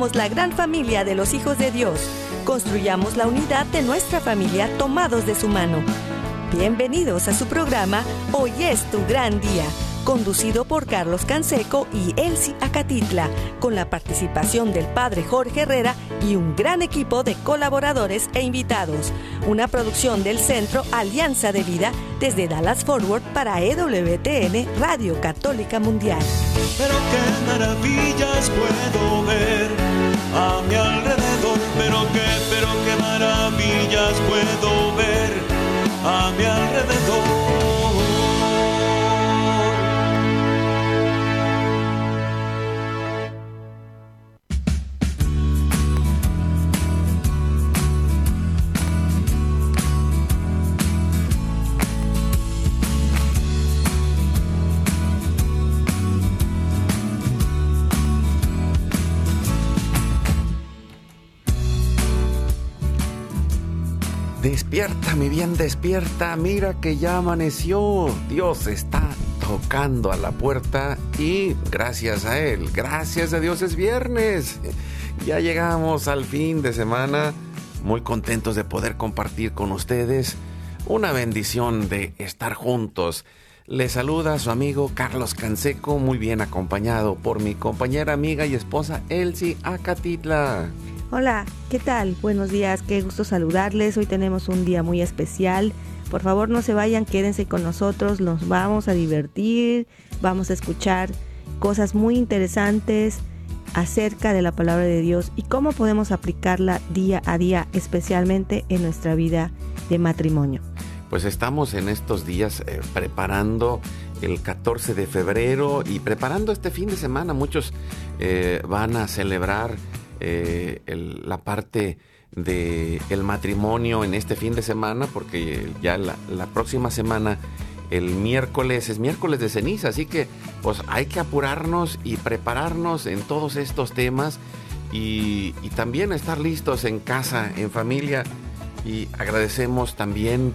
somos la gran familia de los hijos de Dios. Construyamos la unidad de nuestra familia tomados de su mano. Bienvenidos a su programa Hoy es tu gran día conducido por Carlos Canseco y Elsie Acatitla, con la participación del padre Jorge Herrera y un gran equipo de colaboradores e invitados. Una producción del Centro Alianza de Vida desde Dallas Forward para EWTN Radio Católica Mundial. Pero qué maravillas puedo ver a mi alrededor, pero qué, pero qué maravillas puedo ver a mi alrededor. Despierta, mi bien, despierta. Mira que ya amaneció. Dios está tocando a la puerta y gracias a Él, gracias a Dios es viernes. Ya llegamos al fin de semana. Muy contentos de poder compartir con ustedes. Una bendición de estar juntos. Le saluda su amigo Carlos Canseco, muy bien acompañado por mi compañera, amiga y esposa Elsie Acatitla. Hola, ¿qué tal? Buenos días, qué gusto saludarles. Hoy tenemos un día muy especial. Por favor, no se vayan, quédense con nosotros, nos vamos a divertir, vamos a escuchar cosas muy interesantes acerca de la palabra de Dios y cómo podemos aplicarla día a día, especialmente en nuestra vida de matrimonio. Pues estamos en estos días eh, preparando el 14 de febrero y preparando este fin de semana. Muchos eh, van a celebrar eh, la parte del el matrimonio en este fin de semana, porque ya la, próxima semana, el miércoles, es miércoles de ceniza, así que pues hay que apurarnos y prepararnos en todos estos temas y, también estar listos en casa, en familia. Y agradecemos también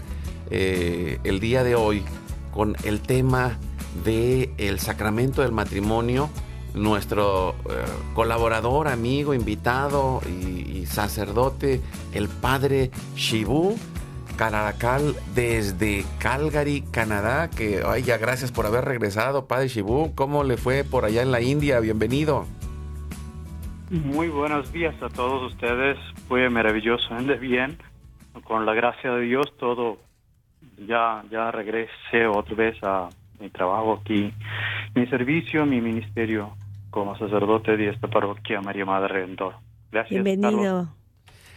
eh, el día de hoy con el tema del el sacramento del matrimonio nuestro eh, colaborador, amigo, invitado y, sacerdote, el padre Shibu Caracal desde Calgary, Canadá, que ay, ya gracias por haber regresado, padre Shibu. ¿Cómo le fue por allá en la India? Bienvenido. Muy buenos días a todos ustedes. Fue maravilloso, ande bien. Con la gracia de Dios todo ya ya regresé otra vez a mi trabajo aquí, mi servicio, mi ministerio como sacerdote de esta parroquia María Madre Redentor. Gracias. Bienvenido.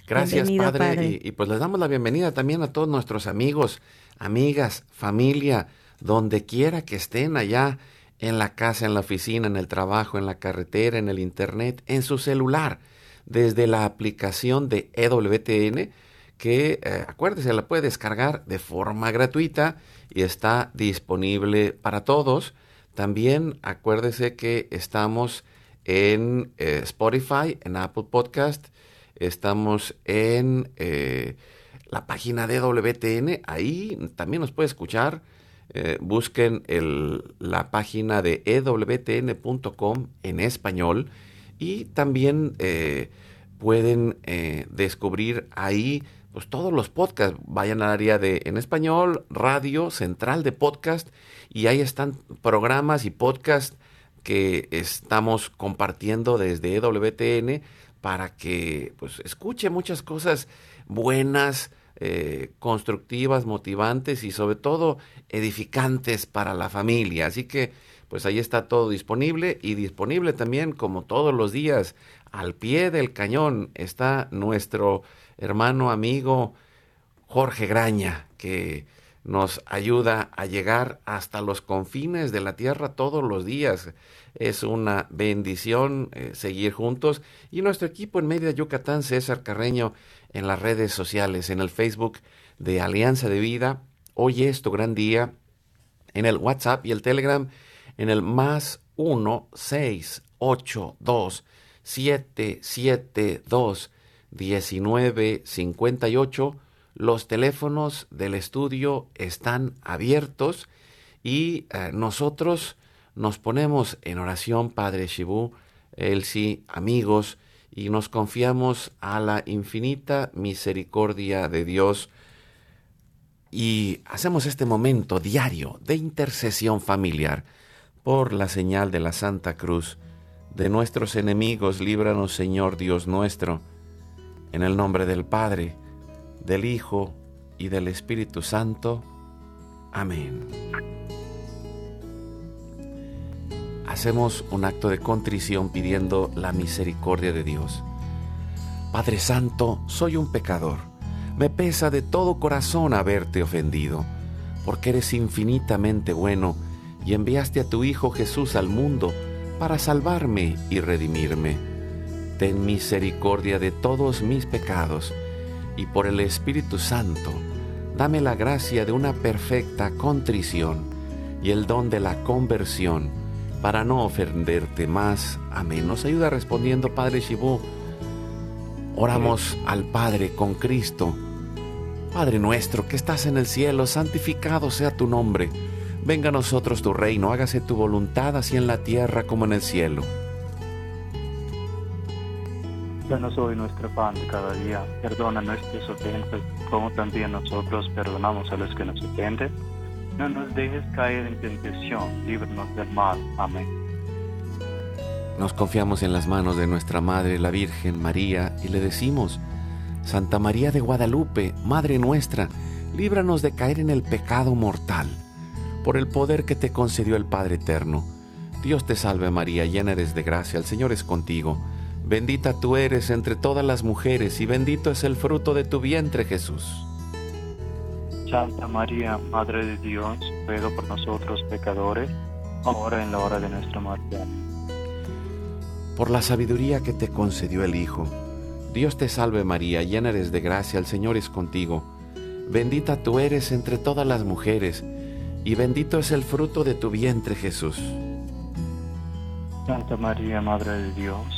Gracias, padre. Y, pues les damos la bienvenida también a todos nuestros amigos, amigas, familia, donde quiera que estén allá, en la casa, en la oficina, en el trabajo, en la carretera, en el internet, en su celular, desde la aplicación de EWTN, que eh, acuérdese, la puede descargar de forma gratuita y está disponible para todos. También acuérdese que estamos en eh, Spotify, en Apple Podcast, estamos en eh, la página de WTN, ahí también nos puede escuchar. Eh, busquen la página de ewtn.com en español y también pueden descubrir ahí pues todos los podcasts. Vayan al área de en español, radio, central de podcast y ahí están programas y podcasts que estamos compartiendo desde EWTN para que pues escuche muchas cosas buenas, eh, constructivas, motivantes y sobre todo edificantes para la familia. Así que pues ahí está todo disponible y disponible también como todos los días al pie del cañón está nuestro hermano amigo Jorge Graña que nos ayuda a llegar hasta los confines de la tierra todos los días. Es una bendición eh, seguir juntos. Y nuestro equipo en Media Yucatán, César Carreño, en las redes sociales, en el Facebook de Alianza de Vida. Hoy es tu gran día. En el WhatsApp y el Telegram, en el más 1 6 8 2 7 7 2 1958. Los teléfonos del estudio están abiertos y eh, nosotros nos ponemos en oración, Padre Shibu, Elsie, amigos, y nos confiamos a la infinita misericordia de Dios y hacemos este momento diario de intercesión familiar por la señal de la Santa Cruz. De nuestros enemigos, líbranos Señor Dios nuestro, en el nombre del Padre, del Hijo y del Espíritu Santo. Amén. Hacemos un acto de contrición pidiendo la misericordia de Dios. Padre Santo, soy un pecador. Me pesa de todo corazón haberte ofendido, porque eres infinitamente bueno y enviaste a tu Hijo Jesús al mundo para salvarme y redimirme. Ten misericordia de todos mis pecados y por el Espíritu Santo, dame la gracia de una perfecta contrición y el don de la conversión para no ofenderte más. Amén. Nos ayuda respondiendo, Padre Shibú. Oramos al Padre con Cristo. Padre nuestro que estás en el cielo, santificado sea tu nombre Venga a nosotros tu reino, hágase tu voluntad así en la tierra como en el cielo. Danos hoy nuestro pan de cada día, perdona nuestras ofensas, como también nosotros perdonamos a los que nos ofenden. No nos dejes caer en tentación, líbranos del mal. Amén. Nos confiamos en las manos de nuestra Madre, la Virgen María, y le decimos, Santa María de Guadalupe, Madre nuestra, líbranos de caer en el pecado mortal por el poder que te concedió el Padre Eterno. Dios te salve María, llena eres de gracia, el Señor es contigo. Bendita tú eres entre todas las mujeres y bendito es el fruto de tu vientre Jesús. Santa María, Madre de Dios, ruega por nosotros pecadores, ahora en la hora de nuestra muerte. Por la sabiduría que te concedió el Hijo, Dios te salve María, llena eres de gracia, el Señor es contigo. Bendita tú eres entre todas las mujeres, y bendito es el fruto de tu vientre Jesús. Santa María, Madre de Dios,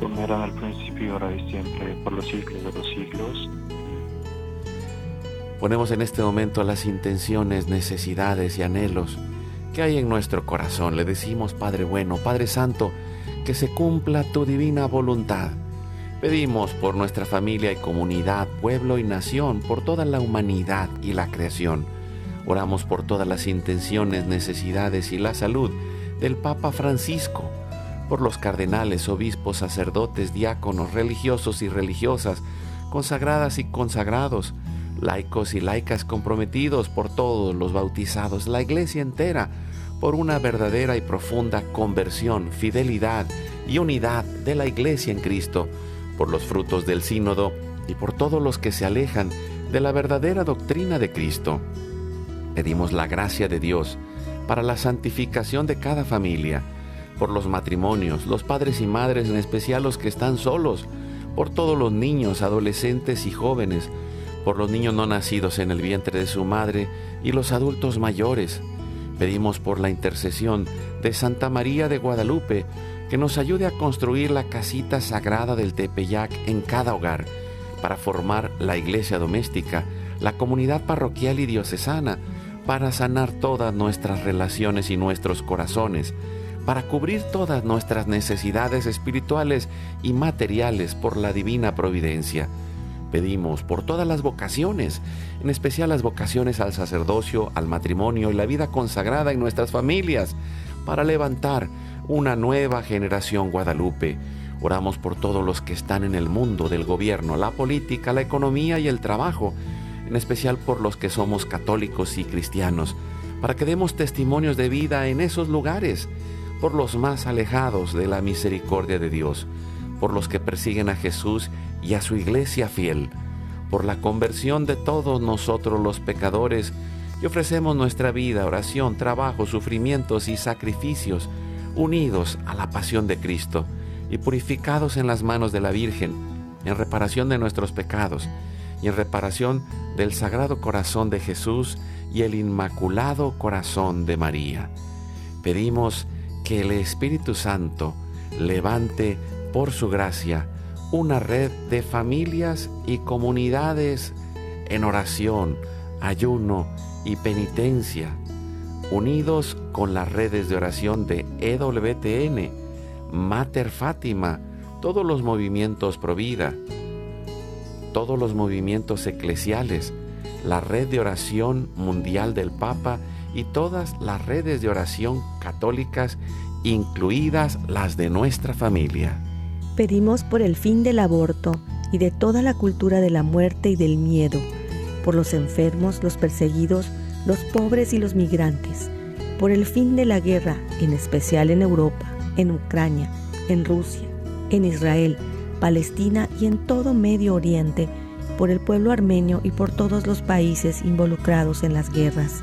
Como el principio, ahora y siempre, por los siglos de los siglos. Ponemos en este momento las intenciones, necesidades y anhelos que hay en nuestro corazón. Le decimos, Padre bueno, Padre Santo, que se cumpla tu divina voluntad. Pedimos por nuestra familia y comunidad, pueblo y nación, por toda la humanidad y la creación. Oramos por todas las intenciones, necesidades y la salud del Papa Francisco, por los cardenales, obispos, sacerdotes, diáconos, religiosos y religiosas, consagradas y consagrados, laicos y laicas comprometidos por todos los bautizados, la iglesia entera, por una verdadera y profunda conversión, fidelidad y unidad de la iglesia en Cristo, por los frutos del sínodo y por todos los que se alejan de la verdadera doctrina de Cristo. Pedimos la gracia de Dios para la santificación de cada familia, por los matrimonios, los padres y madres, en especial los que están solos, por todos los niños, adolescentes y jóvenes, por los niños no nacidos en el vientre de su madre y los adultos mayores. Pedimos por la intercesión de Santa María de Guadalupe que nos ayude a construir la casita sagrada del Tepeyac en cada hogar, para formar la iglesia doméstica, la comunidad parroquial y diocesana, para sanar todas nuestras relaciones y nuestros corazones, para cubrir todas nuestras necesidades espirituales y materiales por la divina providencia. Pedimos por todas las vocaciones, en especial las vocaciones al sacerdocio, al matrimonio y la vida consagrada en nuestras familias, para levantar una nueva generación guadalupe. Oramos por todos los que están en el mundo del gobierno, la política, la economía y el trabajo, en especial por los que somos católicos y cristianos, para que demos testimonios de vida en esos lugares, por los más alejados de la misericordia de Dios, por los que persiguen a Jesús y a su iglesia fiel, por la conversión de todos nosotros los pecadores, y ofrecemos nuestra vida, oración, trabajo, sufrimientos y sacrificios unidos a la pasión de Cristo y purificados en las manos de la Virgen, en reparación de nuestros pecados y en reparación del Sagrado Corazón de Jesús y el Inmaculado Corazón de María. Pedimos que el Espíritu Santo levante por su gracia una red de familias y comunidades en oración, ayuno y penitencia, unidos con las redes de oración de EWTN, Mater Fátima, todos los movimientos Provida, todos los movimientos eclesiales, la red de oración mundial del Papa y todas las redes de oración católicas, incluidas las de nuestra familia. Pedimos por el fin del aborto y de toda la cultura de la muerte y del miedo, por los enfermos, los perseguidos, los pobres y los migrantes, por el fin de la guerra, en especial en Europa, en Ucrania, en Rusia, en Israel, Palestina y en todo Medio Oriente, por el pueblo armenio y por todos los países involucrados en las guerras.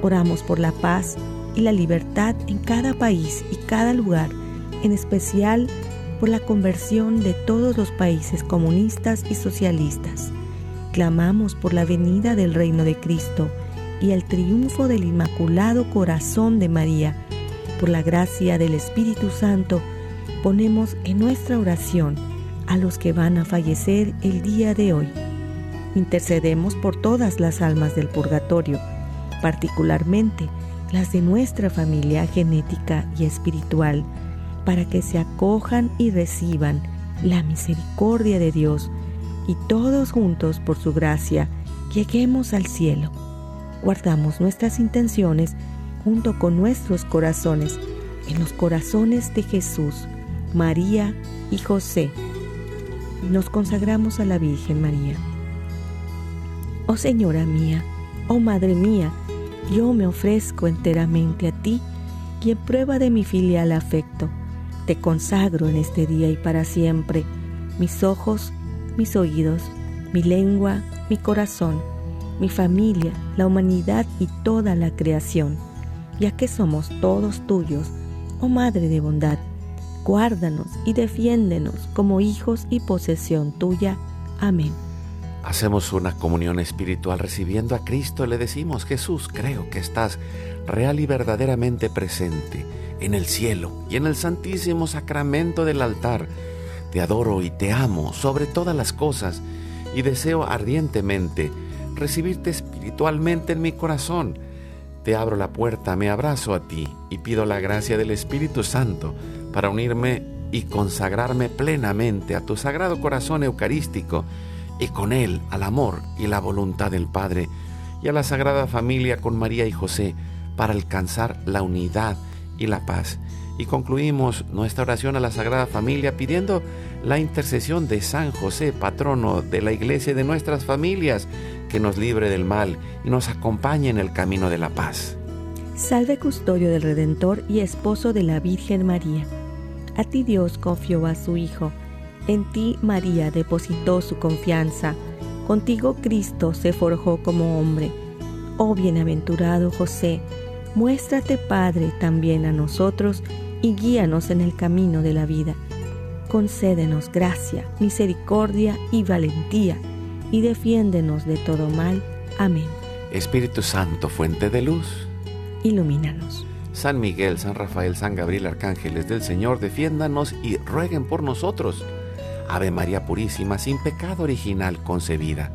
Oramos por la paz y la libertad en cada país y cada lugar, en especial por la conversión de todos los países comunistas y socialistas. Clamamos por la venida del reino de Cristo y el triunfo del Inmaculado Corazón de María. Por la gracia del Espíritu Santo, ponemos en nuestra oración a los que van a fallecer el día de hoy. Intercedemos por todas las almas del purgatorio, particularmente las de nuestra familia genética y espiritual para que se acojan y reciban la misericordia de Dios y todos juntos por su gracia lleguemos al cielo. Guardamos nuestras intenciones junto con nuestros corazones en los corazones de Jesús, María y José. Nos consagramos a la Virgen María. Oh Señora mía, oh Madre mía, yo me ofrezco enteramente a ti y en prueba de mi filial afecto te consagro en este día y para siempre mis ojos, mis oídos, mi lengua, mi corazón, mi familia, la humanidad y toda la creación, ya que somos todos tuyos, oh Madre de bondad. Guárdanos y defiéndenos como hijos y posesión tuya. Amén. Hacemos una comunión espiritual recibiendo a Cristo. Le decimos, Jesús, creo que estás real y verdaderamente presente en el cielo y en el santísimo sacramento del altar. Te adoro y te amo sobre todas las cosas y deseo ardientemente recibirte espiritualmente en mi corazón. Te abro la puerta, me abrazo a ti y pido la gracia del Espíritu Santo para unirme y consagrarme plenamente a tu sagrado corazón eucarístico y con él al amor y la voluntad del Padre y a la Sagrada Familia con María y José para alcanzar la unidad y la paz. Y concluimos nuestra oración a la Sagrada Familia pidiendo la intercesión de San José, patrono de la iglesia y de nuestras familias, que nos libre del mal y nos acompañe en el camino de la paz. Salve custodio del Redentor y esposo de la Virgen María. A ti Dios confió a su Hijo, en ti María depositó su confianza, contigo Cristo se forjó como hombre. Oh bienaventurado José, Muéstrate, Padre, también a nosotros y guíanos en el camino de la vida. Concédenos gracia, misericordia y valentía, y defiéndenos de todo mal. Amén. Espíritu Santo, fuente de luz, ilumínanos. San Miguel, San Rafael, San Gabriel, arcángeles del Señor, defiéndanos y rueguen por nosotros. Ave María Purísima, sin pecado original concebida.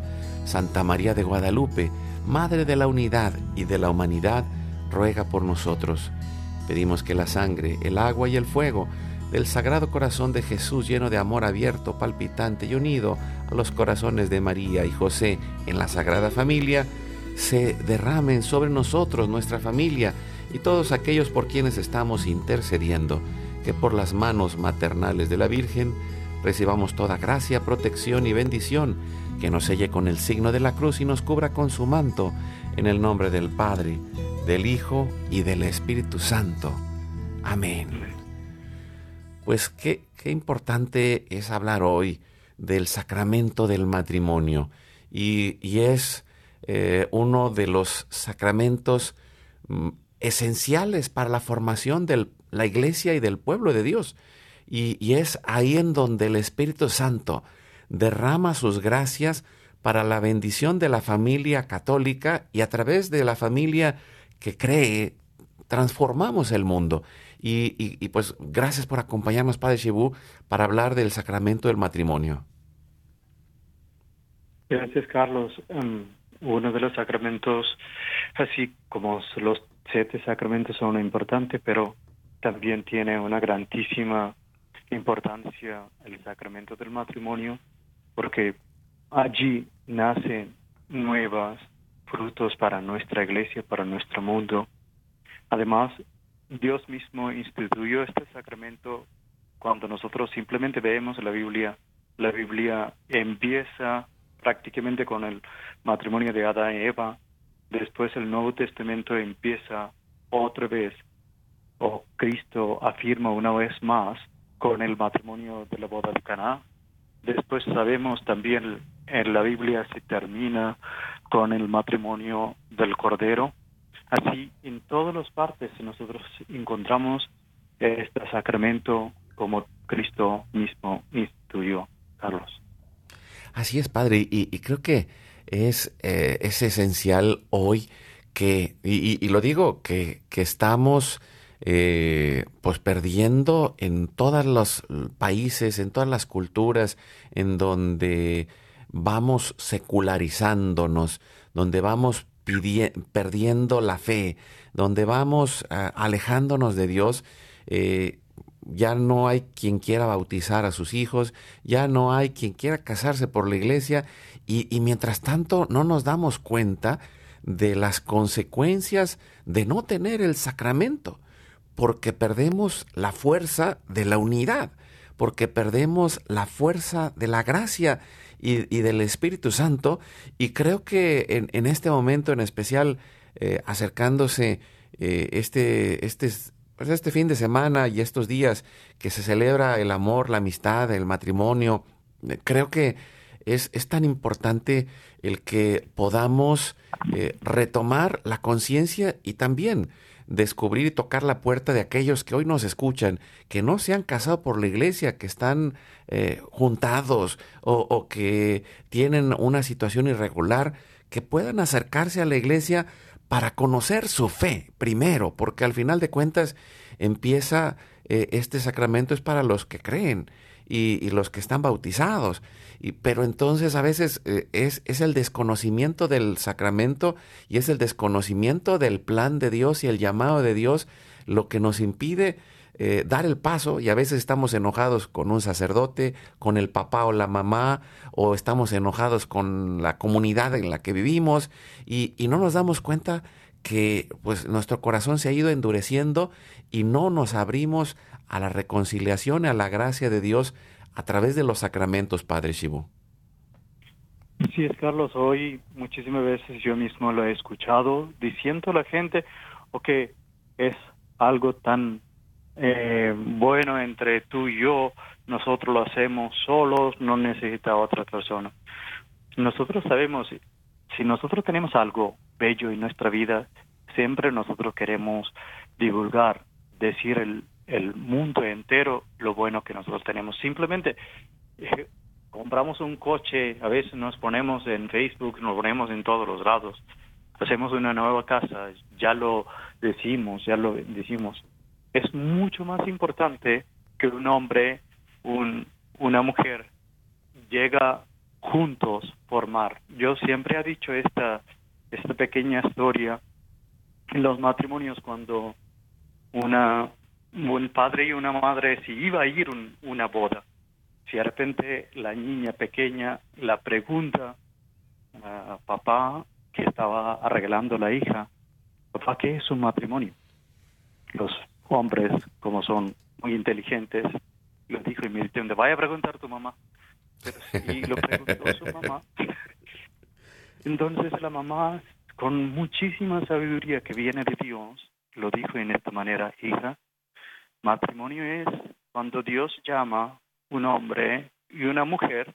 Santa María de Guadalupe, Madre de la Unidad y de la Humanidad, ruega por nosotros. Pedimos que la sangre, el agua y el fuego del Sagrado Corazón de Jesús lleno de amor abierto, palpitante y unido a los corazones de María y José en la Sagrada Familia, se derramen sobre nosotros, nuestra familia y todos aquellos por quienes estamos intercediendo, que por las manos maternales de la Virgen recibamos toda gracia, protección y bendición, que nos selle con el signo de la cruz y nos cubra con su manto, en el nombre del Padre, del Hijo y del Espíritu Santo. Amén. Pues qué, qué importante es hablar hoy del sacramento del matrimonio y, es eh, uno de los sacramentos mm, esenciales para la formación de la iglesia y del pueblo de Dios. Y, es ahí en donde el Espíritu Santo derrama sus gracias para la bendición de la familia católica y a través de la familia que cree, transformamos el mundo. Y, pues gracias por acompañarnos, Padre Shibu, para hablar del sacramento del matrimonio. Gracias, Carlos. Em, uno de los sacramentos, así como los siete sacramentos son importantes, pero también tiene una grandísima importancia el sacramento del matrimonio, porque allí nacen nuevos frutos para nuestra iglesia, para nuestro mundo. Además, Dios mismo instituyó este sacramento cuando nosotros simplemente vemos la Biblia. La Biblia empieza prácticamente con el matrimonio de Adán y Eva. Después el Nuevo Testamento empieza otra vez, o Cristo afirma una vez más con el matrimonio de la boda de Caná. Después sabemos también en la Biblia se termina con el matrimonio del Cordero. Así, en todas las partes nosotros encontramos este sacramento como Cristo mismo instituyó, Carlos. Así es, Padre, y, creo que es, eh, es esencial hoy que, y, lo digo, que, que estamos eh, pues perdiendo en todos los países, en todas las culturas, en donde vamos secularizándonos, donde vamos perdiendo la fe, donde vamos ah, alejándonos de Dios, eh, ya no hay quien quiera bautizar a sus hijos, ya no hay quien quiera casarse por la iglesia y mientras tanto no nos damos cuenta de las consecuencias de no tener el sacramento porque perdemos la fuerza de la unidad, porque perdemos la fuerza de la gracia y, del Espíritu Santo. Y creo que en, este momento en especial, eh, acercándose eh, este, este, pues este fin de semana y estos días que se celebra el amor, la amistad, el matrimonio, eh, creo que es, es, tan importante el que podamos retomar la conciencia y también descubrir y tocar la puerta de aquellos que hoy nos escuchan, que no se han casado por la iglesia, que están eh, juntados o, que tienen una situación irregular, que puedan acercarse a la iglesia para conocer su fe primero, porque al final de cuentas empieza eh, este sacramento es para los que creen y, los que están bautizados. Y, pero entonces a veces eh, es, es, el desconocimiento del sacramento y es el desconocimiento del plan de Dios y el llamado de Dios lo que nos impide eh, dar el paso y a veces estamos enojados con un sacerdote, con el papá o la mamá, o estamos enojados con la comunidad en la que vivimos y, y no nos damos cuenta que pues nuestro corazón se ha ido endureciendo y no nos abrimos a la reconciliación y a la gracia de Dios a través de los sacramentos, Padre Shibu. Sí, es Carlos, hoy muchísimas veces yo mismo lo he escuchado diciendo a la gente, ok, es algo tan eh, bueno entre tú y yo, nosotros lo hacemos solos, no necesita otra persona. Nosotros sabemos, si nosotros tenemos algo bello en nuestra vida, siempre nosotros queremos divulgar, decir el, el mundo entero lo bueno que nosotros tenemos. Simplemente eh, compramos un coche, a veces nos ponemos en Facebook, nos ponemos en todos los lados, hacemos una nueva casa, ya lo decimos, ya lo decimos. Es mucho más importante que un hombre, un, una mujer, llega juntos formar. Yo siempre he dicho esta, esta pequeña historia en los matrimonios cuando una un padre y una madre si iba a ir un, una boda. Si de repente la niña pequeña la pregunta a papá que estaba arreglando la hija, papá, ¿qué es un matrimonio? Los hombres, como son muy inteligentes, lo dijo y me dijeron, vaya a preguntar a tu mamá. Pero lo preguntó su mamá. Entonces la mamá, con muchísima sabiduría que viene de Dios, lo dijo en esta manera, hija, Matrimonio es cuando Dios llama un hombre y una mujer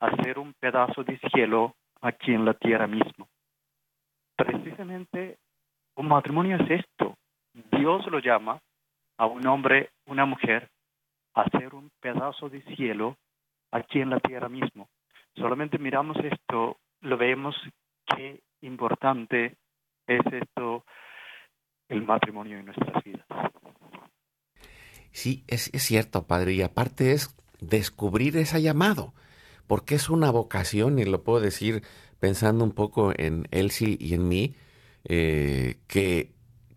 a ser un pedazo de cielo aquí en la tierra mismo. Precisamente un matrimonio es esto. Dios lo llama a un hombre, una mujer, a hacer un pedazo de cielo aquí en la tierra mismo. Solamente miramos esto, lo vemos qué importante es esto, el matrimonio en nuestras vidas. Sí, es, es cierto, padre, y aparte es descubrir ese llamado, porque es una vocación, y lo puedo decir pensando un poco en Elsie y en mí, eh, que,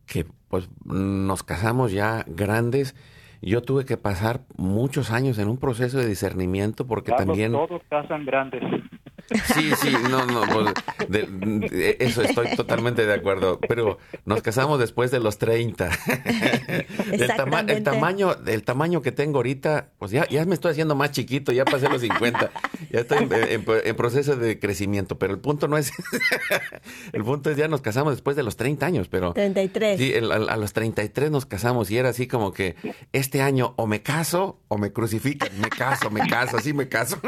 que pues nos casamos ya grandes. Yo tuve que pasar muchos años en un proceso de discernimiento porque también... Todos casan grandes. Sí, sí, no, no, pues, eso estoy totalmente de acuerdo, pero nos casamos después de los 30. el, el, tamaño, el tamaño que tengo ahorita, pues ya, ya me estoy haciendo más chiquito, ya pasé los 50, ya estoy en, proceso de crecimiento, pero el punto no es, el punto es ya nos casamos después de los 30 años, pero... 33. Sí, a, a, los 33 nos casamos y era así como que este año o me caso o me crucifican, me caso, me caso, así me caso.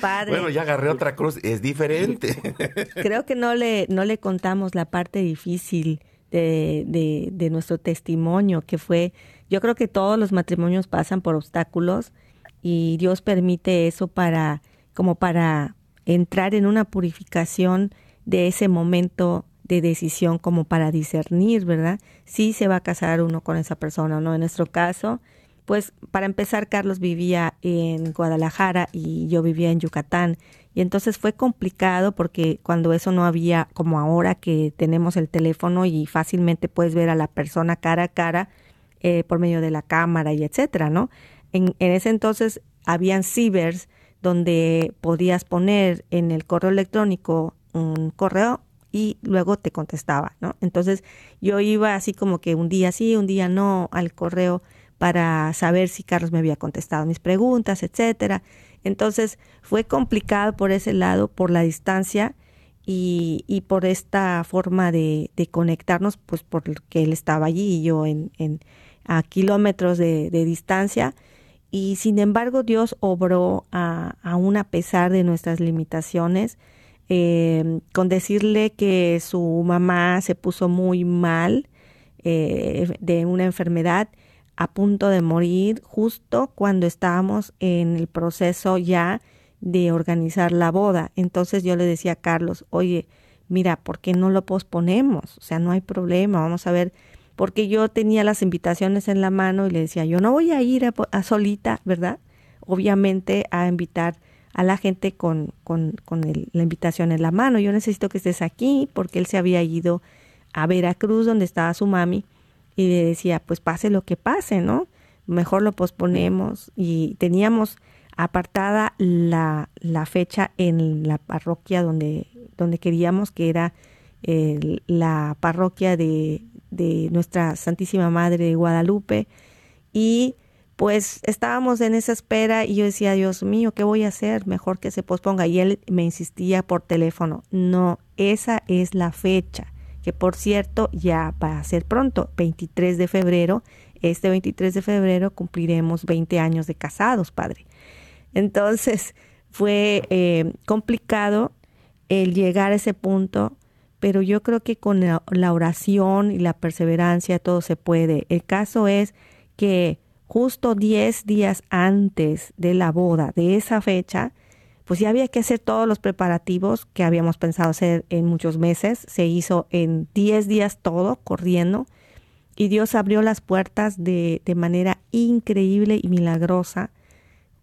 Padre. Bueno, ya agarré otra cruz, es diferente. Creo que no le, no le contamos la parte difícil de, de, de nuestro testimonio, que fue, yo creo que todos los matrimonios pasan por obstáculos y Dios permite eso para, como para entrar en una purificación de ese momento de decisión como para discernir, ¿verdad? Si se va a casar uno con esa persona o no. En nuestro caso, pues para empezar, Carlos vivía en Guadalajara y yo vivía en Yucatán. Y entonces fue complicado porque cuando eso no había como ahora que tenemos el teléfono y fácilmente puedes ver a la persona cara a cara eh, por medio de la cámara y etcétera, ¿no? En, en ese entonces habían cibers donde podías poner en el correo electrónico un correo y luego te contestaba, ¿no? Entonces yo iba así como que un día sí, un día no al correo para saber si Carlos me había contestado mis preguntas, etcétera. Entonces fue complicado por ese lado, por la distancia y, por esta forma de, conectarnos, pues porque él estaba allí y yo en, a kilómetros de, distancia. Y sin embargo Dios obró a, a pesar de nuestras limitaciones, eh, con decirle que su mamá se puso muy mal eh, de una enfermedad a punto de morir justo cuando estábamos en el proceso ya de organizar la boda. Entonces yo le decía a Carlos, oye, mira, ¿por qué no lo posponemos? O sea, no hay problema, vamos a ver, porque yo tenía las invitaciones en la mano y le decía, yo no voy a ir a, solita, ¿verdad? Obviamente a invitar a la gente con, con, con la invitación en la mano. Yo necesito que estés aquí porque él se había ido a Veracruz donde estaba su mami y le decía, pues pase lo que pase, ¿no? Mejor lo posponemos y teníamos apartada la, la fecha en la parroquia donde, donde queríamos, que era la parroquia de, de Nuestra Santísima Madre de Guadalupe y pues estábamos en esa espera y yo decía, Dios mío, ¿qué voy a hacer? Mejor que se posponga. Y él me insistía por teléfono, no, esa es la fecha que por cierto ya va a ser pronto, 23 de febrero. Este 23 de febrero cumpliremos 20 años de casados, padre. Entonces fue eh, complicado el llegar a ese punto, pero yo creo que con la, oración y la perseverancia todo se puede. El caso es que justo 10 días antes de la boda, de esa fecha, pues ya había que hacer todos los preparativos que habíamos pensado hacer en muchos meses. Se hizo en 10 días todo, corriendo. Y Dios abrió las puertas de, de manera increíble y milagrosa.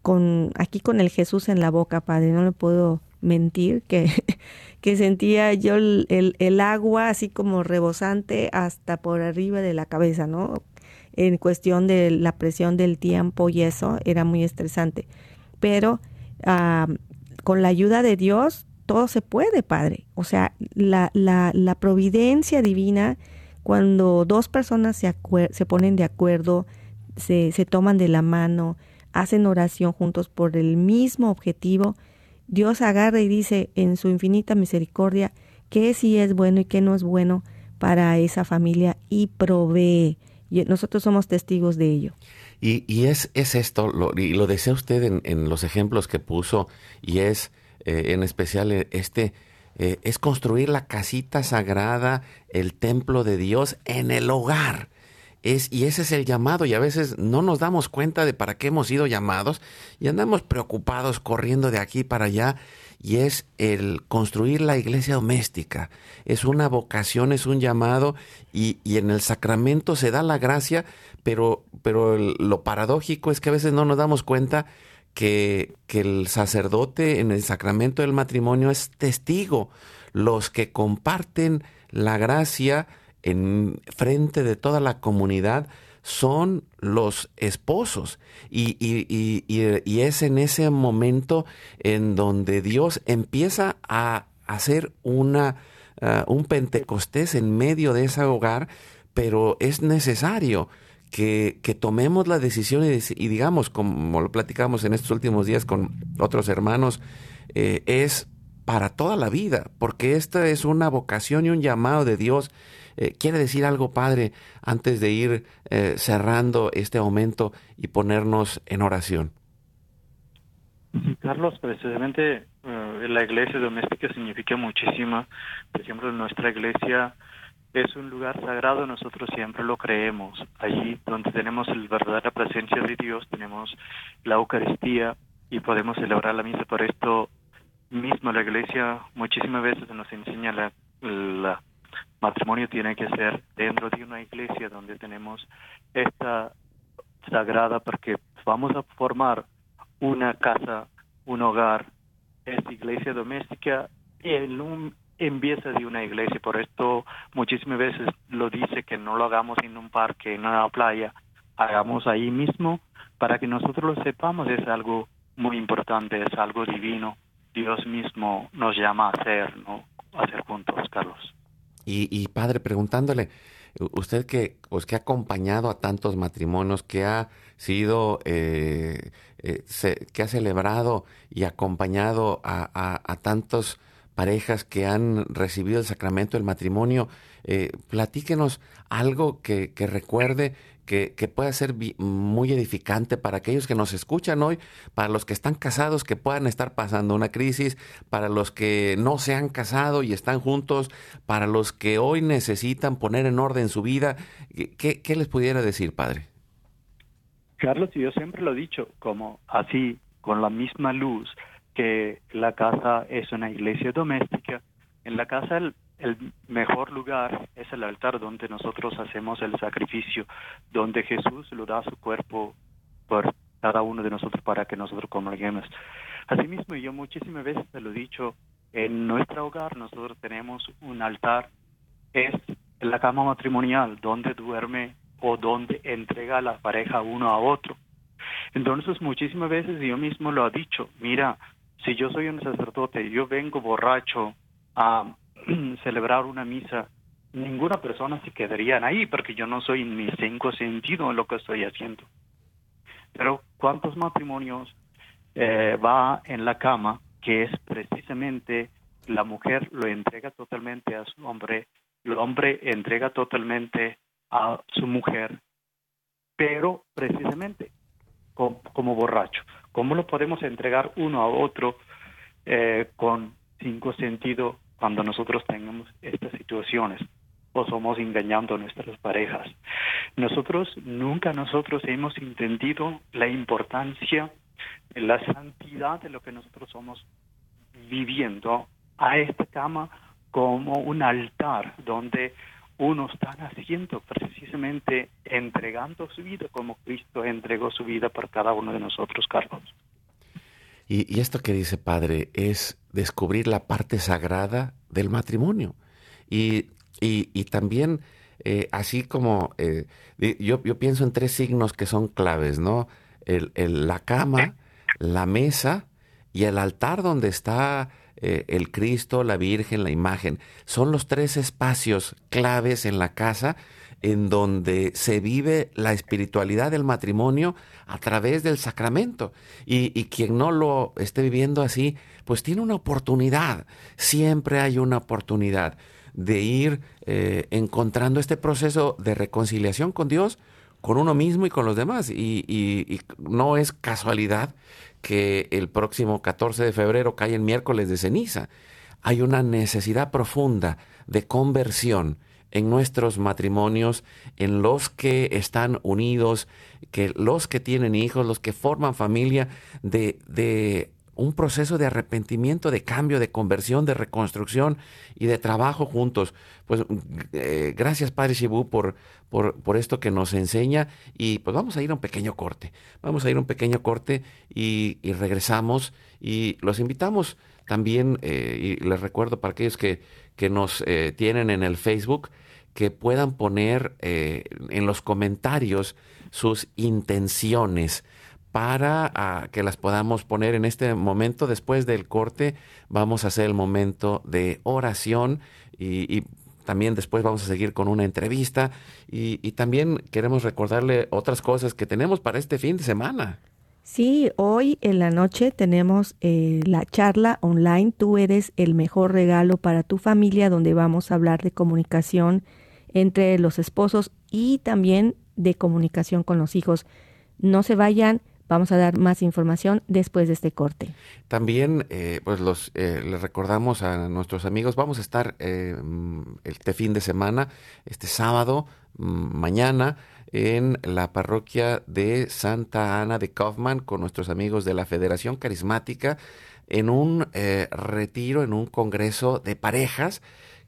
Con, aquí con el Jesús en la boca, Padre, no le puedo mentir, que, que sentía yo el, el, agua así como rebosante hasta por arriba de la cabeza, ¿no? En cuestión de la presión del tiempo y eso, era muy estresante. Pero uh, con la ayuda de Dios todo se puede, Padre. O sea, la, la, la providencia divina, cuando dos personas se, se ponen de acuerdo, se, se toman de la mano, hacen oración juntos por el mismo objetivo, Dios agarra y dice en su infinita misericordia qué sí es bueno y qué no es bueno para esa familia y provee. Y nosotros somos testigos de ello. Y, y es, es esto, lo, y lo desea usted en, en, los ejemplos que puso, y es eh, en especial eh, este eh, es construir la casita sagrada, el templo de Dios en el hogar. Es, y ese es el llamado y a veces no nos damos cuenta de para qué hemos sido llamados y andamos preocupados corriendo de aquí para allá y es el construir la iglesia doméstica. Es una vocación, es un llamado y, en el sacramento se da la gracia, pero, pero lo paradójico es que a veces no nos damos cuenta que, que el sacerdote en el sacramento del matrimonio es testigo. Los que comparten la gracia, en frente de toda la comunidad son los esposos. Y, y, es en ese momento en donde Dios empieza a hacer una, uh, un Pentecostés en medio de ese hogar, pero es necesario que, que tomemos la decisión y, digamos, como lo platicamos en estos últimos días con otros hermanos, eh, es para toda la vida, porque esta es una vocación y un llamado de Dios eh, ¿Quiere decir algo, Padre, antes de ir eh, cerrando este aumento y ponernos en oración? Carlos, precisamente eh, la iglesia doméstica significa muchísimo. Por ejemplo, nuestra iglesia es un lugar sagrado, nosotros siempre lo creemos. Allí donde tenemos la verdadera presencia de Dios, tenemos la Eucaristía y podemos celebrar la misa. Por esto mismo la iglesia muchísimas veces nos enseña la, la matrimonio tiene que ser dentro de una iglesia donde tenemos esta sagrada porque vamos a formar una casa, un hogar, es iglesia doméstica y en un empieza de una iglesia, por esto muchísimas veces lo dice que no lo hagamos en un parque, en una playa, hagamos ahí mismo para que nosotros lo sepamos, es algo muy importante, es algo divino, Dios mismo nos llama a hacer, ¿no? A hacer juntos, Carlos. Y, padre, preguntándole, usted que, pues, que ha acompañado a tantos matrimonios, que ha sido, eh, eh, que ha celebrado y acompañado a, a, tantos parejas que han recibido el sacramento del matrimonio, eh, platíquenos algo que recuerde que, pueda ser muy edificante para aquellos que nos escuchan hoy, para los que están casados que puedan estar pasando una crisis, para los que no se han casado y están juntos, para los que hoy necesitan poner en orden su vida. ¿Qué, les pudiera decir, Padre? Carlos, yo siempre lo he dicho, como así, con la misma luz que la casa es una iglesia doméstica, en la casa el, el mejor lugar es el altar donde nosotros hacemos el sacrificio, donde Jesús lo da su cuerpo por cada uno de nosotros para que nosotros comulguemos. Asimismo, yo muchísimas veces te lo he dicho, en nuestro hogar nosotros tenemos un altar, es la cama matrimonial, donde duerme o donde entrega la pareja uno a otro. Entonces, muchísimas veces yo mismo lo he dicho, mira, si yo soy un sacerdote, yo vengo borracho a celebrar una misa, ninguna persona se quedaría ahí porque yo no soy en mis cinco sentidos en lo que estoy haciendo. Pero ¿cuántos matrimonios eh, va en la cama que es precisamente la mujer lo entrega totalmente a su hombre, el hombre entrega totalmente a su mujer, pero precisamente como, borracho. ¿Cómo lo podemos entregar uno a otro eh, con cinco sentidos cuando nosotros tengamos estas situaciones o somos engañando a nuestras parejas. Nosotros nunca nosotros hemos entendido la importancia la santidad de lo que nosotros somos viviendo a esta cama como un altar donde uno está haciendo precisamente entregando su vida como Cristo entregó su vida por cada uno de nosotros, Carlos. Y, esto que dice Padre es descubrir la parte sagrada del matrimonio. Y, y, también, eh, así como eh, yo, yo, pienso en tres signos que son claves, ¿no? El, la cama, la mesa y el altar donde está eh, el Cristo, la Virgen, la imagen. Son los tres espacios claves en la casa en donde se vive la espiritualidad del matrimonio a través del sacramento. Y, quien no lo esté viviendo así, pues tiene una oportunidad, siempre hay una oportunidad de ir eh, encontrando este proceso de reconciliación con Dios, con uno mismo y con los demás. Y, no es casualidad que el próximo 14 de febrero cae el miércoles de ceniza. hay una necesidad profunda de conversión en nuestros matrimonios, en los que están unidos, que los que tienen hijos, los que forman familia, de, de un proceso de arrepentimiento, de cambio, de conversión, de reconstrucción y de trabajo juntos. Pues eh, gracias Padre Shibu por, por, esto que nos enseña y pues vamos a ir a un pequeño corte. Vamos a ir a un pequeño corte y, regresamos y los invitamos también, eh, y les recuerdo para aquellos que, que nos eh, tienen en el Facebook, que puedan poner en los comentarios sus intenciones para ah, que las podamos poner en este momento. Después del corte vamos a hacer el momento de oración y, también después vamos a seguir con una entrevista y, también queremos recordarle otras cosas que tenemos para este fin de semana. Sí, hoy en la noche tenemos eh, la charla online. Tú eres el mejor regalo para tu familia, donde vamos a hablar de comunicación entre los esposos y también de comunicación con los hijos. No se vayan, Vamos a dar más información después de este corte. También, eh, pues los eh, les recordamos a nuestros amigos, vamos a estar eh, este fin de semana, este sábado, mm, mañana, en la parroquia de Santa Ana de Kaufman con nuestros amigos de la Federación Carismática en un retiro, en un congreso de parejas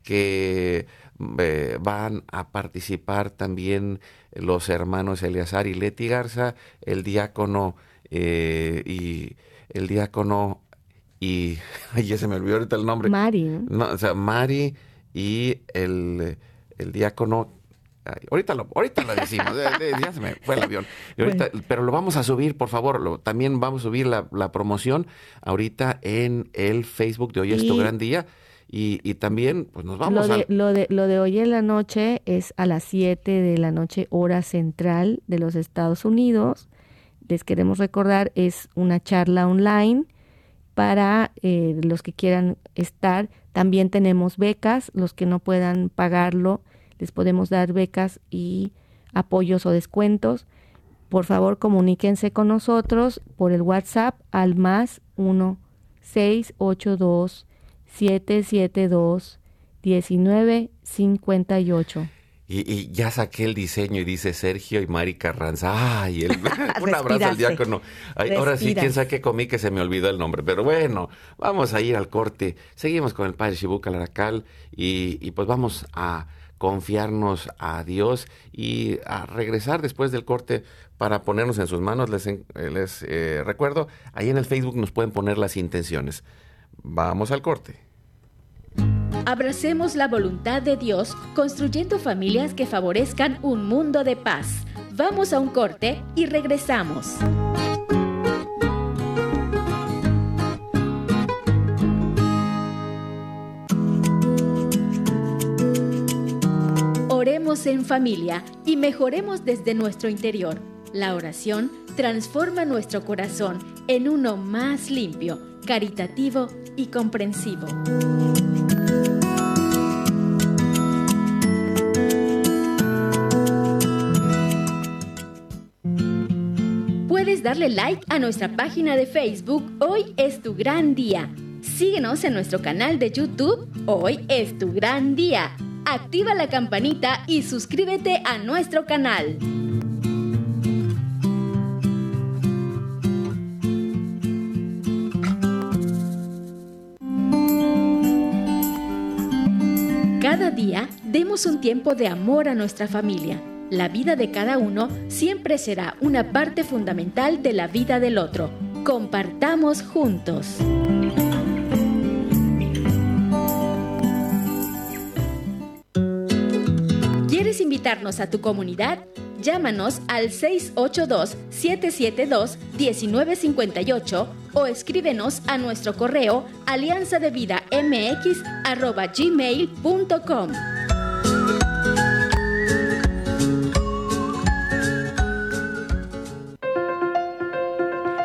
que van a participar también los hermanos Eleazar y Leti Garza, el diácono eh, y el diácono y ay, ya se me olvidó ahorita el nombre. Mari. ¿no? o sea, Mari y el, el diácono ahorita lo, ahorita lo decimos, ya se me fue el avión. Pero lo vamos a subir, por favor, lo, también vamos a subir la, la, promoción ahorita en el Facebook de Hoy es tu gran día. Y, también, pues nos vamos lo de, a... Lo de, lo de hoy en la noche es a las 7 de la noche, hora central de los Estados Unidos. Les queremos recordar, es una charla online para eh, los que quieran estar. También tenemos becas, los que no puedan pagarlo, les podemos dar becas y apoyos o descuentos. Por favor, comuníquense con nosotros por el WhatsApp al más 1 682 772 1958. Y, y ya saqué el diseño y dice Sergio y Mari Carranza. Ay, un abrazo al diácono. ahora sí, quién sabe qué comí que se me olvidó el nombre. Pero bueno, vamos a ir al corte. Seguimos con el padre Shibuka Laracal y, y pues vamos a confiarnos a Dios y a regresar después del corte para ponernos en sus manos. Les, les eh, recuerdo, ahí en el Facebook nos pueden poner las intenciones. Vamos al corte. Abracemos la voluntad de Dios construyendo familias que favorezcan un mundo de paz. Vamos a un corte y regresamos. En familia y mejoremos desde nuestro interior. La oración transforma nuestro corazón en uno más limpio, caritativo y comprensivo. Puedes darle like a nuestra página de Facebook Hoy es tu gran día. Síguenos en nuestro canal de YouTube Hoy es tu gran día. Activa la campanita y suscríbete a nuestro canal. Cada día demos un tiempo de amor a nuestra familia. La vida de cada uno siempre será una parte fundamental de la vida del otro. Compartamos juntos. ¿Quieres invitarnos a tu comunidad? Llámanos al 682-772-1958 o escríbenos a nuestro correo alianzadevidamx.gmail.com.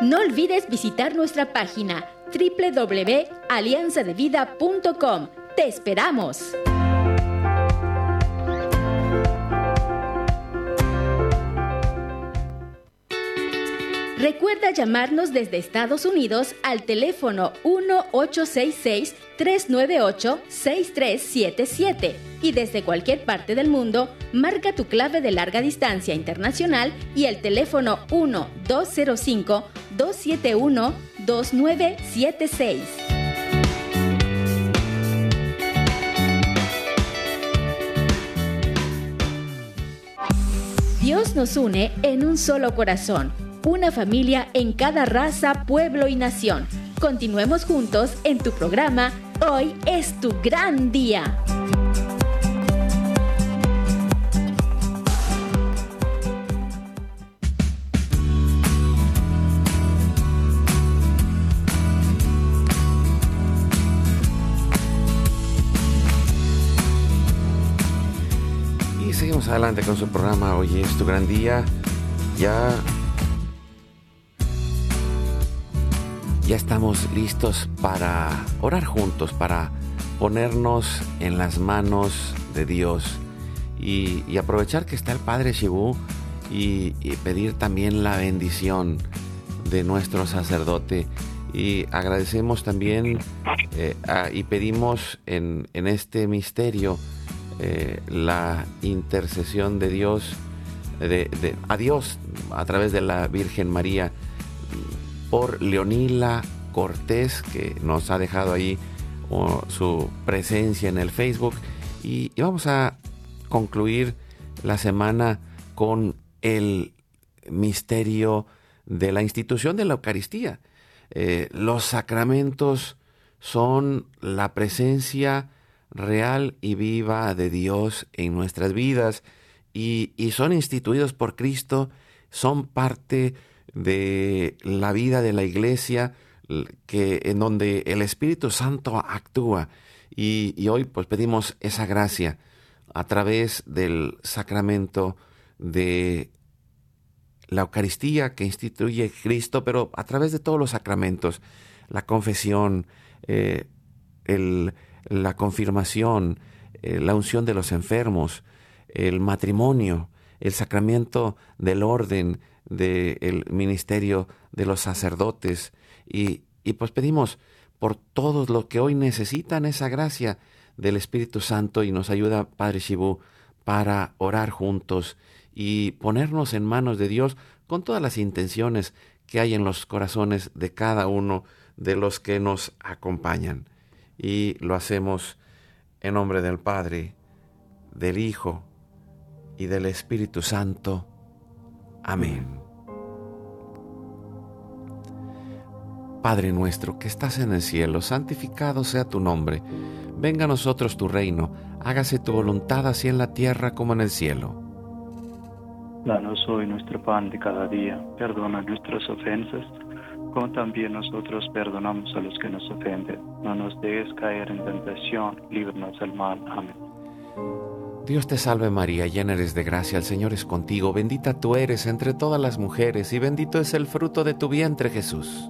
No olvides visitar nuestra página www.alianzadevida.com. ¡Te esperamos! Recuerda llamarnos desde Estados Unidos al teléfono 1-866-398-6377 y desde cualquier parte del mundo, marca tu clave de larga distancia internacional y el teléfono 1-205-271-2976. Dios nos une en un solo corazón una familia en cada raza, pueblo y nación. Continuemos juntos en tu programa Hoy es tu gran día. Y seguimos adelante con su programa Hoy es tu gran día. Ya ya estamos listos para orar juntos, para ponernos en las manos de Dios y, aprovechar que está el Padre Shibu y, pedir también la bendición de nuestro sacerdote. Y agradecemos también eh, y pedimos en, este misterio eh, la intercesión de Dios, de, a Dios a través de la Virgen María por Leonila Cortés, que nos ha dejado ahí su presencia en el Facebook. Y, vamos a concluir la semana con el misterio de la institución de la Eucaristía. Eh, los sacramentos son la presencia real y viva de Dios en nuestras vidas y, y son instituidos por Cristo, son parte de la vida de la iglesia que en donde el Espíritu Santo actúa. Y, hoy pues pedimos esa gracia a través del sacramento de la Eucaristía que instituye Cristo, pero a través de todos los sacramentos, la confesión, eh, la confirmación, eh, la unción de los enfermos, el matrimonio, el sacramento del orden, del ministerio de los sacerdotes y, y pues pedimos por todos los que hoy necesitan esa gracia del Espíritu Santo y nos ayuda Padre Shibu para orar juntos y ponernos en manos de Dios con todas las intenciones que hay en los corazones de cada uno de los que nos acompañan. Y lo hacemos en nombre del Padre, del Hijo y del Espíritu Santo. Amén. Padre nuestro que estás en el cielo, santificado sea tu nombre. Venga a nosotros tu reino, hágase tu voluntad así en la tierra como en el cielo. Danos hoy nuestro pan de cada día, perdona nuestras ofensas, como también nosotros perdonamos a los que nos ofenden. No nos dejes caer en tentación, líbranos del mal. Amén. Dios te salve María, llena eres de gracia, el Señor es contigo, bendita tú eres entre todas las mujeres y bendito es el fruto de tu vientre Jesús.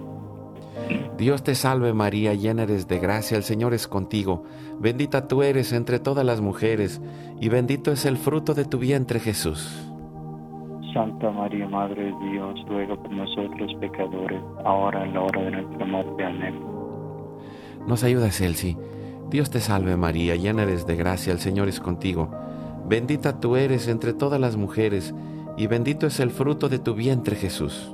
Dios te salve María, llena eres de gracia, el Señor es contigo, bendita tú eres entre todas las mujeres, y bendito es el fruto de tu vientre Jesús. Santa María, Madre de Dios, ruega por nosotros pecadores, ahora en la hora de nuestra muerte. Amén. Nos ayuda, Celsi. Dios te salve María, llena eres de gracia, el Señor es contigo. Bendita tú eres entre todas las mujeres, y bendito es el fruto de tu vientre Jesús.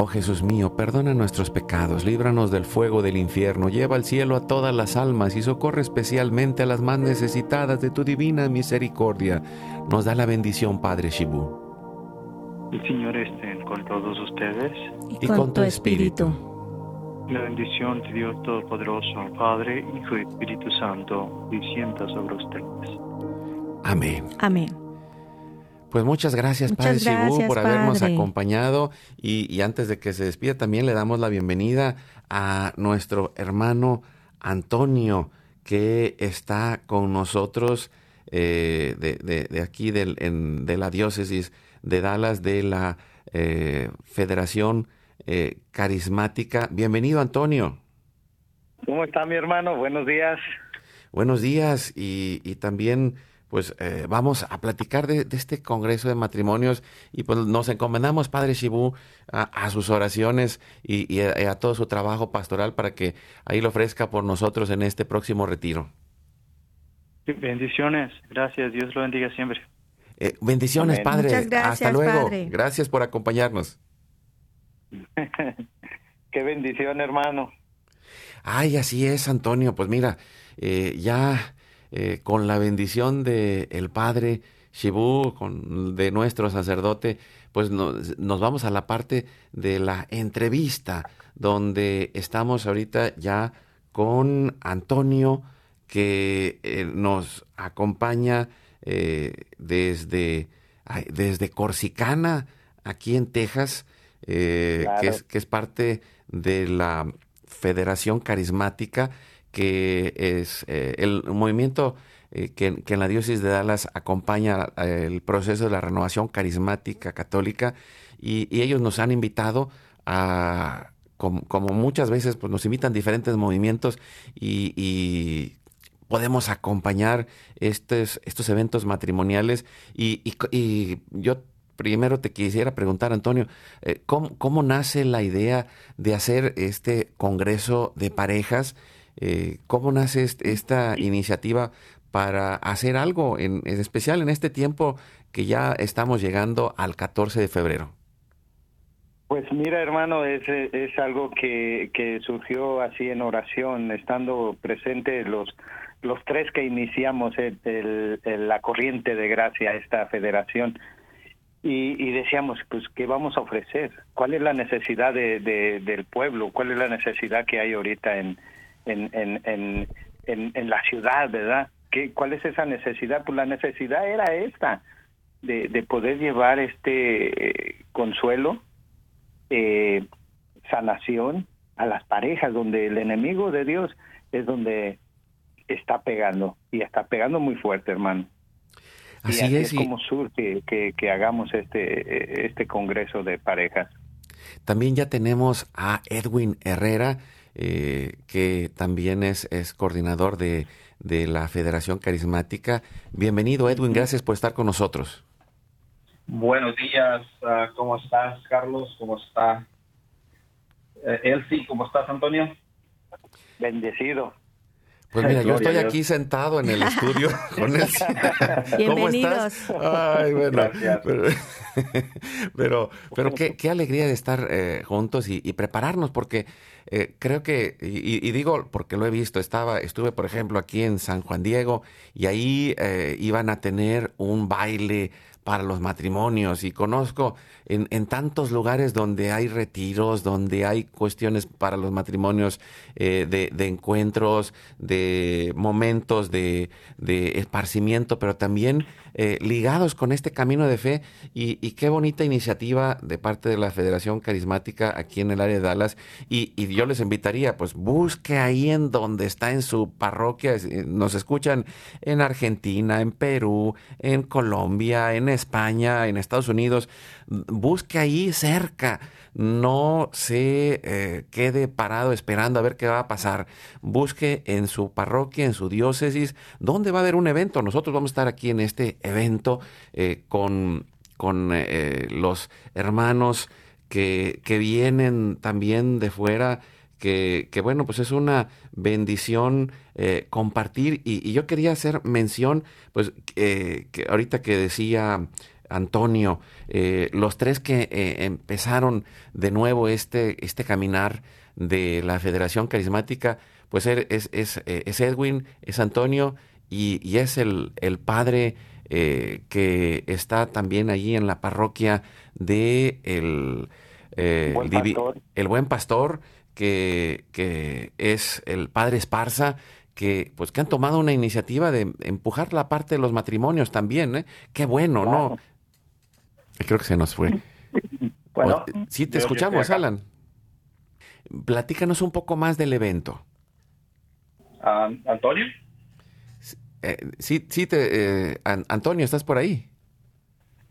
Oh Jesús mío, perdona nuestros pecados, líbranos del fuego del infierno, lleva al cielo a todas las almas y socorre especialmente a las más necesitadas de tu divina misericordia. Nos da la bendición, Padre Shibu. El Señor esté con todos ustedes. Y, con, tu espíritu. La bendición de Dios Todopoderoso, Padre, Hijo y Espíritu Santo, descienda sobre ustedes. Amén. Amén. Pues muchas gracias, Padre Shibu, por habernos acompañado. Y, antes de que se despida, también le damos la bienvenida a nuestro hermano Antonio, que está con nosotros eh, de, aquí de la diócesis de Dallas, de la eh, Federación eh, Carismática. Bienvenido, Antonio. ¿Cómo está mi hermano? Buenos días. Buenos días y, y también pues eh, vamos a platicar de, este Congreso de Matrimonios y pues nos encomendamos, Padre Shibu, a, sus oraciones y, a, todo su trabajo pastoral para que ahí lo ofrezca por nosotros en este próximo retiro. Bendiciones, gracias, Dios lo bendiga siempre. Eh, bendiciones, Padre. gracias, Hasta luego. Gracias por acompañarnos. Qué bendición, hermano. Ay, así es, Antonio. Pues mira, eh, ya eh, con la bendición de el Padre Shibu, con, de nuestro sacerdote, pues nos, vamos a la parte de la entrevista, donde estamos ahorita ya con Antonio, que eh, nos acompaña eh, desde, desde Corsicana, aquí en Texas, que, es, que es parte de la Federación Carismática que es eh, el movimiento eh, que, en la diócesis de Dallas acompaña eh, el proceso de la renovación carismática católica y, ellos nos han invitado a, como, muchas veces pues nos invitan diferentes movimientos y, podemos acompañar estos, estos eventos matrimoniales y, y, yo primero te quisiera preguntar, Antonio, ¿cómo, ¿cómo, nace la idea de hacer este congreso de parejas? Eh, ¿Cómo nace esta iniciativa para hacer algo, en, especial en este tiempo que ya estamos llegando al 14 de febrero? Pues mira, hermano, es, es algo que, que surgió así en oración, estando presentes los los tres que iniciamos el, la corriente de gracia, esta federación, y, y, decíamos, pues, ¿qué vamos a ofrecer? ¿Cuál es la necesidad de, del pueblo? ¿Cuál es la necesidad que hay ahorita en, en, en, en, en, la ciudad, ¿verdad? ¿Qué, ¿Cuál es esa necesidad? Pues la necesidad era esta, de, de poder llevar este eh, consuelo, eh, sanación a las parejas, donde el enemigo de Dios es donde está pegando, y está pegando muy fuerte, hermano. Así, es, como surge que, que hagamos este, este congreso de parejas. También ya tenemos a Edwin Herrera, eh, que también es, es coordinador de, de, la Federación Carismática. Bienvenido, Edwin, gracias por estar con nosotros. Buenos días, ah, ¿cómo estás, Carlos? ¿Cómo está eh, Elsie? ¿Cómo estás, Antonio? Bendecido. Pues mira, yo estoy aquí sentado en el estudio con él. Bienvenidos. Ay, bueno. Pero, pero, qué, qué, alegría de estar eh, juntos y, prepararnos, porque eh, creo que, y, digo porque lo he visto, estaba, estuve, por ejemplo, aquí en San Juan Diego y ahí eh, iban a tener un baile para los matrimonios y conozco en, en, tantos lugares donde hay retiros, donde hay cuestiones para los matrimonios eh, de, de, encuentros, de momentos de, de esparcimiento, pero también eh, ligados con este camino de fe. Y, qué bonita iniciativa de parte de la Federación Carismática aquí en el área de Dallas. Y, yo les invitaría, pues busque ahí en donde está en su parroquia, eh, nos escuchan en Argentina, en Perú, en Colombia, en España, en Estados Unidos, busque ahí cerca no se eh, quede parado esperando a ver qué va a pasar. Busque en su parroquia, en su diócesis, dónde va a haber un evento. Nosotros vamos a estar aquí en este evento eh, con, con eh, los hermanos que, que, vienen también de fuera. Que, que, bueno, pues es una bendición compartir. Y, y, yo quería hacer mención, pues, que ahorita que decía Antonio, eh, los tres que eh, empezaron de nuevo este, este caminar de la Federación Carismática, pues er, es, es, eh, es Edwin, es Antonio y, es el, el padre que está también allí en la parroquia de el, buen el buen pastor, que, que es el padre Esparza, que pues que han tomado una iniciativa de empujar la parte de los matrimonios también, ¿eh? Qué bueno, ¿no? Creo que se nos fue. Bueno, sí, te escuchamos, Alan. Platícanos un poco más del evento. ¿Antonio? Eh, sí, sí, te, eh, Antonio, ¿estás por ahí?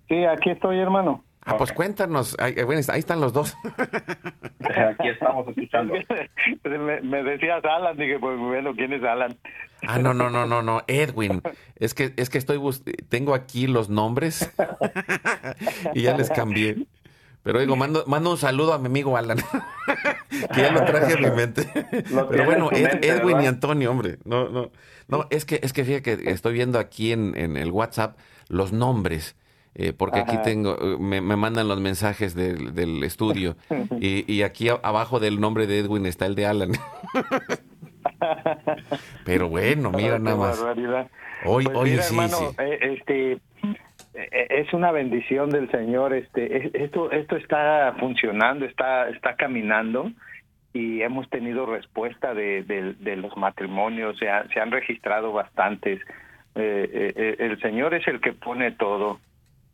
Sí, aquí estoy, hermano. Ah, pues cuéntanos. Ahí, ahí, están los dos. Aquí estamos escuchando. me, me, decías Alan, dije, pues bueno, ¿quién es Alan? Ah, no, no, no, no, no, Edwin. Es que, es que estoy tengo aquí los nombres y ya les cambié. Pero digo, mando, mando un saludo a mi amigo Alan, que ya lo traje a mi mente. Pero bueno, Edwin y Antonio, hombre, no, no, no, es que, es que fíjate que estoy viendo aquí en, en el WhatsApp los nombres eh, porque aquí tengo, eh, me, mandan los mensajes del, del estudio y, y, aquí abajo del nombre de Edwin está el de Alan. Pero bueno, mira nada más. Hoy, pues hoy sí, hermano, eh, este es una bendición del Señor. Este, esto, esto está funcionando, está, está caminando y hemos tenido respuesta de, de, los matrimonios. Se, se han registrado bastantes. el Señor es el que pone todo.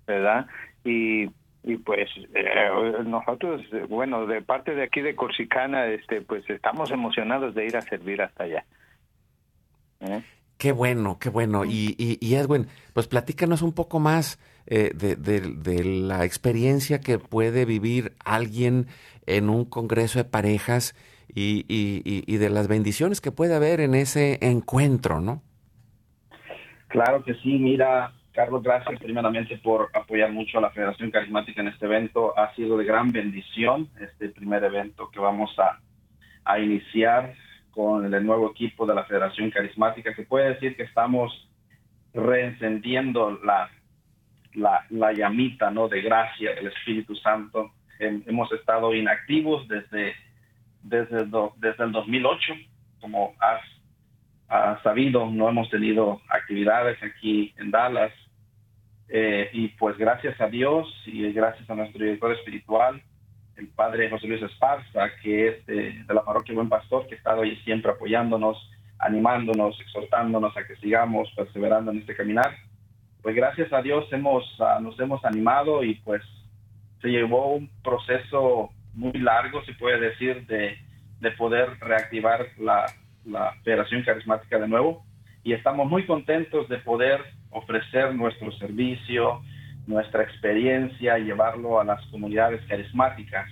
¿Verdad? Y, y pues eh, nosotros, bueno, de parte de aquí de Corsicana, este, pues estamos emocionados de ir a servir hasta allá. ¿Eh? Qué bueno, qué bueno. Y, y, Edwin, pues platícanos un poco más eh, de, de, la experiencia que puede vivir alguien en un congreso de parejas y, y, de las bendiciones que puede haber en ese encuentro, ¿no? Claro que sí, mira, Carlos, gracias primeramente por apoyar mucho a la Federación Carismática en este evento. Ha sido de gran bendición este primer evento que vamos a, a iniciar con el nuevo equipo de la Federación Carismática, que puede decir que estamos reencendiendo la, la, la llamita ¿no? de gracia del Espíritu Santo. hemos estado inactivos desde, desde, el 2008, como has ha sabido, no hemos tenido actividades aquí en Dallas. Eh, y pues gracias a Dios y gracias a nuestro director espiritual, el padre José Luis Esparza, que es de, la parroquia Buen Pastor, que ha estado ahí siempre apoyándonos, animándonos, exhortándonos a que sigamos perseverando en este caminar. Pues gracias a Dios hemos, ah, nos hemos animado y pues se llevó un proceso muy largo, se puede decir, de, de poder reactivar la, la Federación Carismática de nuevo y estamos muy contentos de poder ofrecer nuestro servicio, nuestra experiencia llevarlo a las comunidades carismáticas.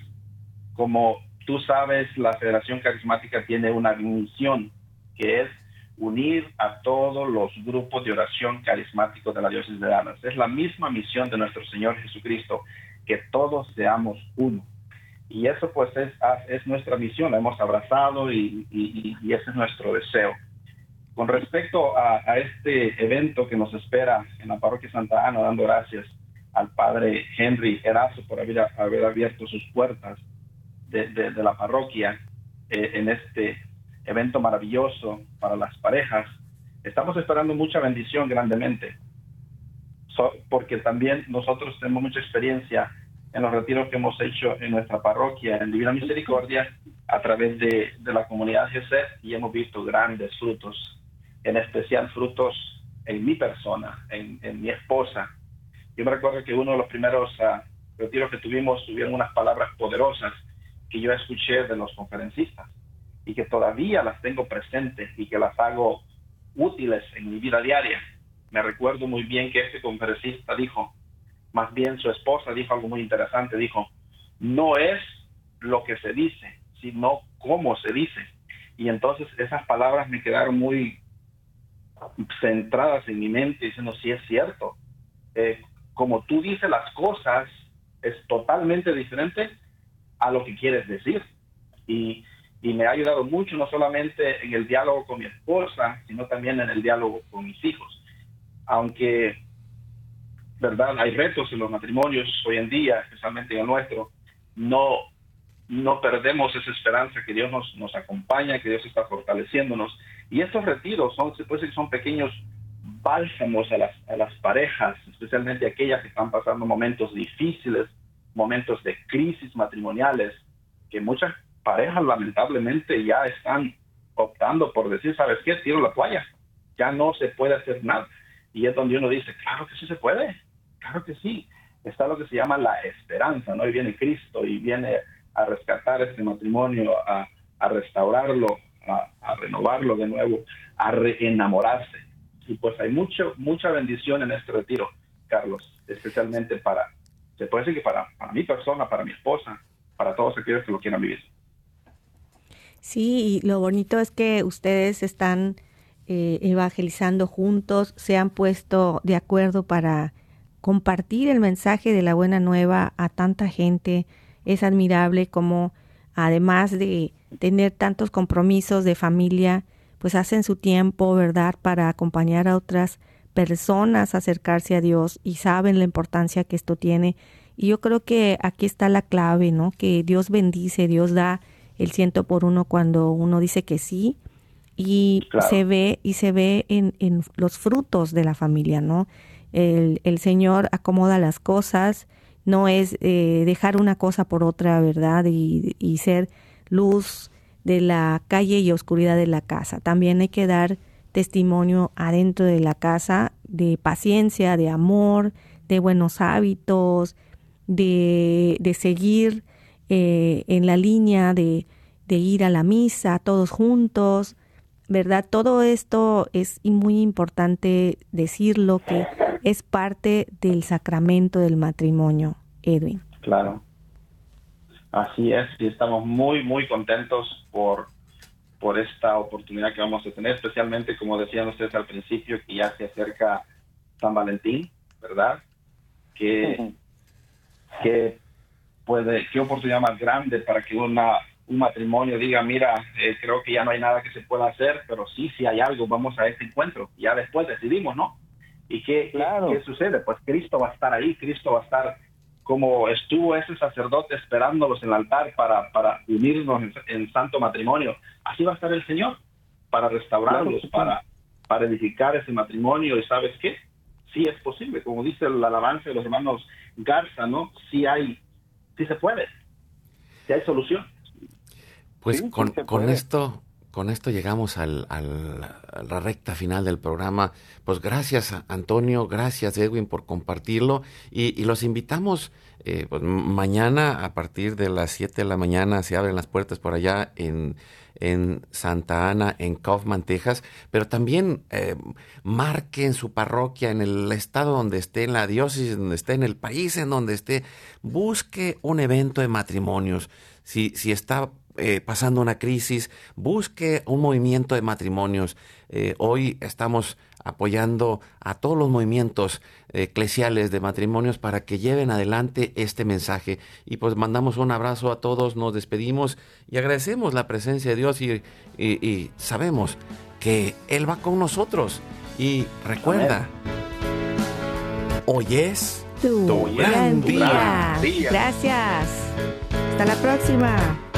Como tú sabes, la Federación Carismática tiene una misión que es unir a todos los grupos de oración carismáticos de la diócesis de Dallas. Es la misma misión de nuestro Señor Jesucristo, que todos seamos uno. Y eso pues es, es nuestra misión, la hemos abrazado y, y, ese es nuestro deseo. Con respecto a, este evento que nos espera en la parroquia Santa Ana, dando gracias al padre Henry Erazo por haber, abierto sus puertas de, la parroquia eh, en este evento maravilloso para las parejas, estamos esperando mucha bendición grandemente, porque también nosotros tenemos mucha experiencia en los retiros que hemos hecho en nuestra parroquia, en Divina Misericordia, a través de, la comunidad GC, y hemos visto grandes frutos, en especial frutos en mi persona, en, mi esposa. Yo me recuerdo que uno de los primeros uh, retiros que tuvimos tuvieron unas palabras poderosas que yo escuché de los conferencistas y que todavía las tengo presentes y que las hago útiles en mi vida diaria. Me recuerdo muy bien que este conferencista dijo, más bien su esposa dijo algo muy interesante, dijo, no es lo que se dice, sino cómo se dice. Y entonces esas palabras me quedaron muy centradas en mi mente, diciendo, sí es cierto, eh, como tú dices las cosas, es totalmente diferente a lo que quieres decir. Y me ha ayudado mucho, no solamente en el diálogo con mi esposa, sino también en el diálogo con mis hijos. Aunque, ¿verdad? Hay retos en los matrimonios hoy en día, especialmente en el nuestro, no, no perdemos esa esperanza que Dios nos, nos acompaña, que Dios está fortaleciéndonos. Y estos retiros son, se puede decir, son pequeños bálsamos a las, a las parejas, especialmente aquellas que están pasando momentos difíciles, momentos de crisis matrimoniales, que muchas parejas lamentablemente ya están optando por decir, ¿sabes qué? Tiro la toalla, ya no se puede hacer nada. Y es donde uno dice, claro que sí se puede, claro que sí. Está lo que se llama la esperanza, ¿no? Y viene Cristo y viene a rescatar este matrimonio, a, restaurarlo, a, renovarlo de nuevo, a reenamorarse. Y pues hay mucho, mucha bendición en este retiro, Carlos, especialmente para, se puede decir que para, para mi persona, para mi esposa, para todos aquellos que lo quieran vivir. Sí, y lo bonito es que ustedes están eh, evangelizando juntos, se han puesto de acuerdo para compartir el mensaje de la buena nueva a tanta gente. Es admirable como además de tener tantos compromisos de familia, pues hacen su tiempo, ¿verdad?, para acompañar a otras personas a acercarse a Dios y saben la importancia que esto tiene. Y yo creo que aquí está la clave, ¿no? Que Dios bendice, Dios da el ciento por uno cuando uno dice que sí y se ve y se ve en, en, los frutos de la familia, ¿no? El, el Señor acomoda las cosas, no es eh, dejar una cosa por otra, ¿verdad? Y, y ser luz de la calle y oscuridad de la casa. También hay que dar testimonio adentro de la casa de paciencia, de amor, de buenos hábitos, de, de seguir eh, en la línea de, de ir a la misa todos juntos, ¿verdad? Todo esto es muy importante decirlo que es parte del sacramento del matrimonio, Edwin. Claro. Así es, y estamos muy, muy contentos por, por esta oportunidad que vamos a tener, especialmente como decían ustedes al principio, que ya se acerca San Valentín, ¿verdad? Que, que puede, qué oportunidad más grande para que una, un matrimonio diga, mira, eh, creo que ya no hay nada que se pueda hacer, pero sí, si hay algo, vamos a este encuentro. Ya después decidimos, ¿no? ¿Y qué, claro. qué sucede? Pues Cristo va a estar ahí, Cristo va a estar como estuvo ese sacerdote esperándolos en el altar para, para unirnos en, santo matrimonio. Así va a estar el Señor para restaurarlos, para, para edificar ese matrimonio. ¿Y sabes qué? Sí es posible, como dice la alabanza de los hermanos Garza, ¿no? Sí hay sí se puede, si hay solución. Pues con, con esto, con esto llegamos al, al, a la recta final del programa. Pues gracias Antonio, gracias Edwin por compartirlo y, y los invitamos eh, pues, mañana a partir de las 7 de la mañana se abren las puertas por allá en en Santa Ana, en Kaufman, Texas, pero también eh, marque en su parroquia, en el estado donde esté, en la diócesis donde esté, en el país en donde esté, busque un evento de matrimonios. Si, si está eh, pasando una crisis, busque un movimiento de matrimonios. Eh, hoy estamos apoyando a todos los movimientos eclesiales de matrimonios para que lleven adelante este mensaje. Y pues mandamos un abrazo a todos, nos despedimos y agradecemos la presencia de Dios y, y sabemos que Él va con nosotros. Y recuerda, hoy es tu, gran, día. Gracias. Hasta la próxima.